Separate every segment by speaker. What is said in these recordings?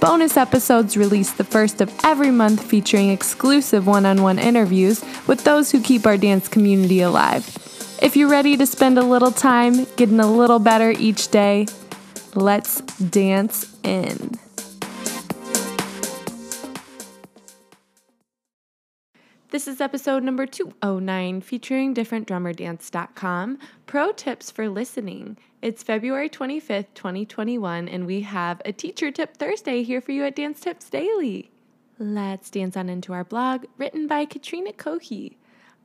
Speaker 1: Bonus episodes released the first of every month featuring exclusive one on one interviews with those who keep our dance community alive. If you're ready to spend a little time getting a little better each day, let's dance in. This is episode number 209 featuring differentdrummerdance.com. Pro tips for listening. It's February 25th, 2021, and we have a Teacher Tip Thursday here for you at Dance Tips Daily. Let's dance on into our blog, written by Katrena Cohea.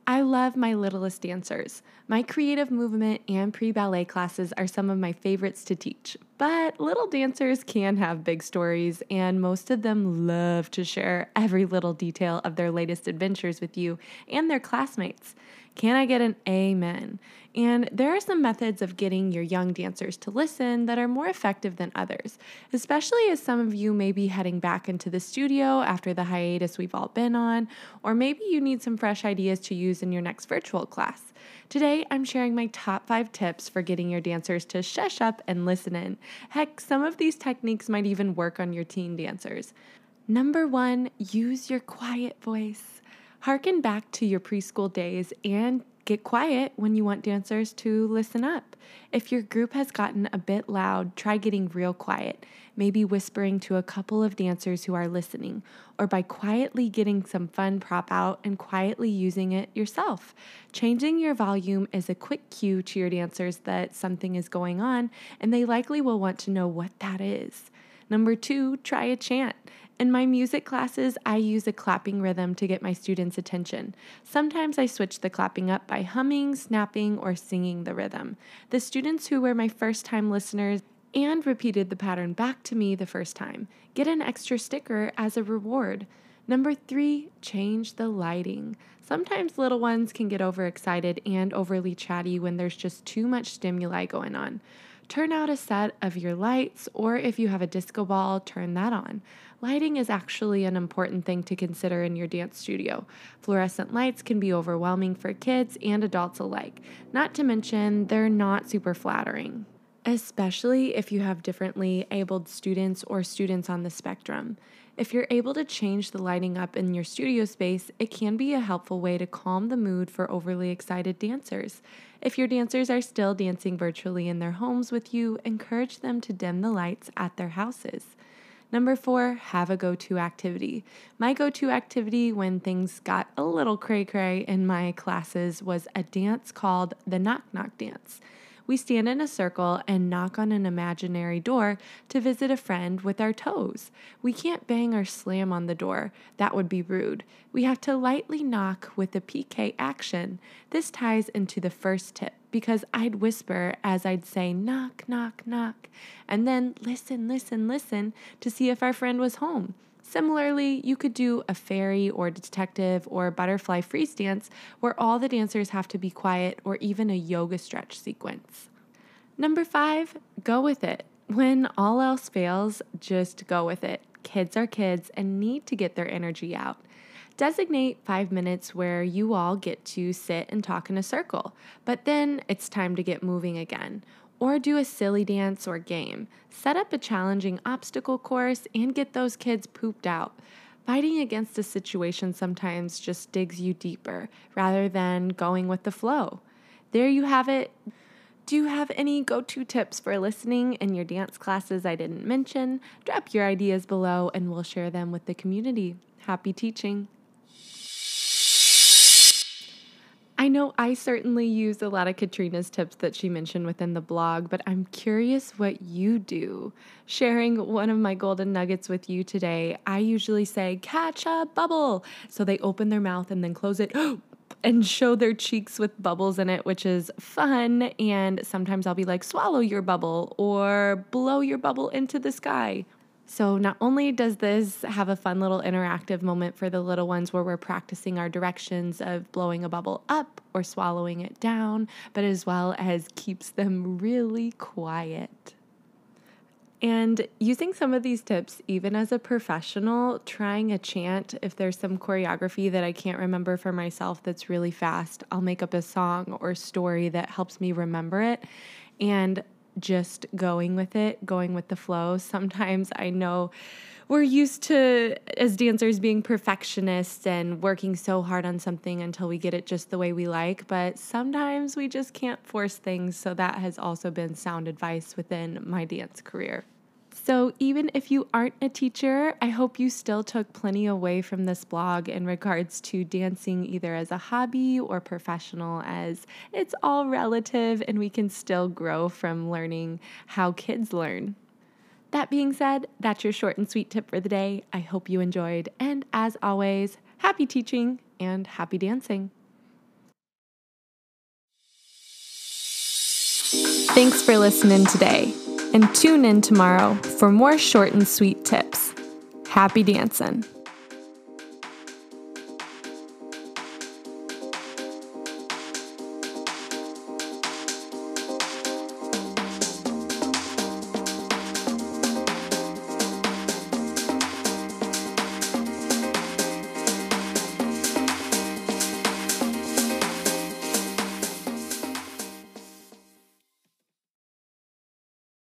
Speaker 1: I love my littlest dancers. My creative movement and pre ballet classes are some of my favorites to teach. But little dancers can have big stories, and most of them love to share every little detail of their latest adventures with you and their classmates. Can I get an amen? And there are some methods of getting your young dancers to listen that are more effective than others, especially as some of you may be heading back into the studio after the hiatus we've all been on, or maybe you need some fresh ideas to use in your next virtual class. Today, I'm sharing my top five tips for getting your dancers to shush up and listen in. Heck, some of these techniques might even work on your teen dancers. Number one, use your quiet voice. Harken back to your preschool days and get quiet when you want dancers to listen up. If your group has gotten a bit loud, try getting real quiet, maybe whispering to a couple of dancers who are listening, or by quietly getting some fun prop out and quietly using it yourself. Changing your volume is a quick cue to your dancers that something is going on, and they likely will want to know what that is. Number two, try a chant. In my music classes, I use a clapping rhythm to get my students' attention. Sometimes I switch the clapping up by humming, snapping, or singing the rhythm. The students who were my first time listeners and repeated the pattern back to me the first time get an extra sticker as a reward. Number three, change the lighting. Sometimes little ones can get overexcited and overly chatty when there's just too much stimuli going on. Turn out a set of your lights, or if you have a disco ball, turn that on. Lighting is actually an important thing to consider in your dance studio. Fluorescent lights can be overwhelming for kids and adults alike, not to mention, they're not super flattering especially if you have differently abled students or students on the spectrum. If you're able to change the lighting up in your studio space, it can be a helpful way to calm the mood for overly excited dancers. If your dancers are still dancing virtually in their homes with you, encourage them to dim the lights at their houses. Number four, have a go to activity. My go to activity when things got a little cray cray in my classes was a dance called the Knock Knock Dance. We stand in a circle and knock on an imaginary door to visit a friend with our toes. We can't bang or slam on the door, that would be rude. We have to lightly knock with a piqué action. This ties into the first tip because I'd whisper as I'd say, knock, knock, knock, and then listen, listen, listen to see if our friend was home. Similarly, you could do a fairy or detective or butterfly freeze dance where all the dancers have to be quiet or even a yoga stretch sequence. Number five, go with it. When all else fails, just go with it. Kids are kids and need to get their energy out. Designate five minutes where you all get to sit and talk in a circle, but then it's time to get moving again. Or do a silly dance or game. Set up a challenging obstacle course and get those kids pooped out. Fighting against a situation sometimes just digs you deeper rather than going with the flow. There you have it. Do you have any go to tips for listening in your dance classes I didn't mention? Drop your ideas below and we'll share them with the community. Happy teaching! I know I certainly use a lot of Katrena's tips that she mentioned within the blog, but I'm curious what you do. Sharing one of my golden nuggets with you today, I usually say, catch a bubble. So they open their mouth and then close it and show their cheeks with bubbles in it, which is fun. And sometimes I'll be like, swallow your bubble or blow your bubble into the sky. So, not only does this have a fun little interactive moment for the little ones where we're practicing our directions of blowing a bubble up or swallowing it down, but as well as keeps them really quiet. And using some of these tips, even as a professional, trying a chant, if there's some choreography that I can't remember for myself that's really fast, I'll make up a song or story that helps me remember it. And just going with it, going with the flow. Sometimes I know we're used to, as dancers, being perfectionists and working so hard on something until we get it just the way we like. But sometimes we just can't force things. So that has also been sound advice within my dance career. So, even if you aren't a teacher, I hope you still took plenty away from this blog in regards to dancing either as a hobby or professional, as it's all relative and we can still grow from learning how kids learn. That being said, that's your short and sweet tip for the day. I hope you enjoyed. And as always, happy teaching and happy dancing. Thanks for listening today and tune in tomorrow for more short and sweet tips. Happy dancing!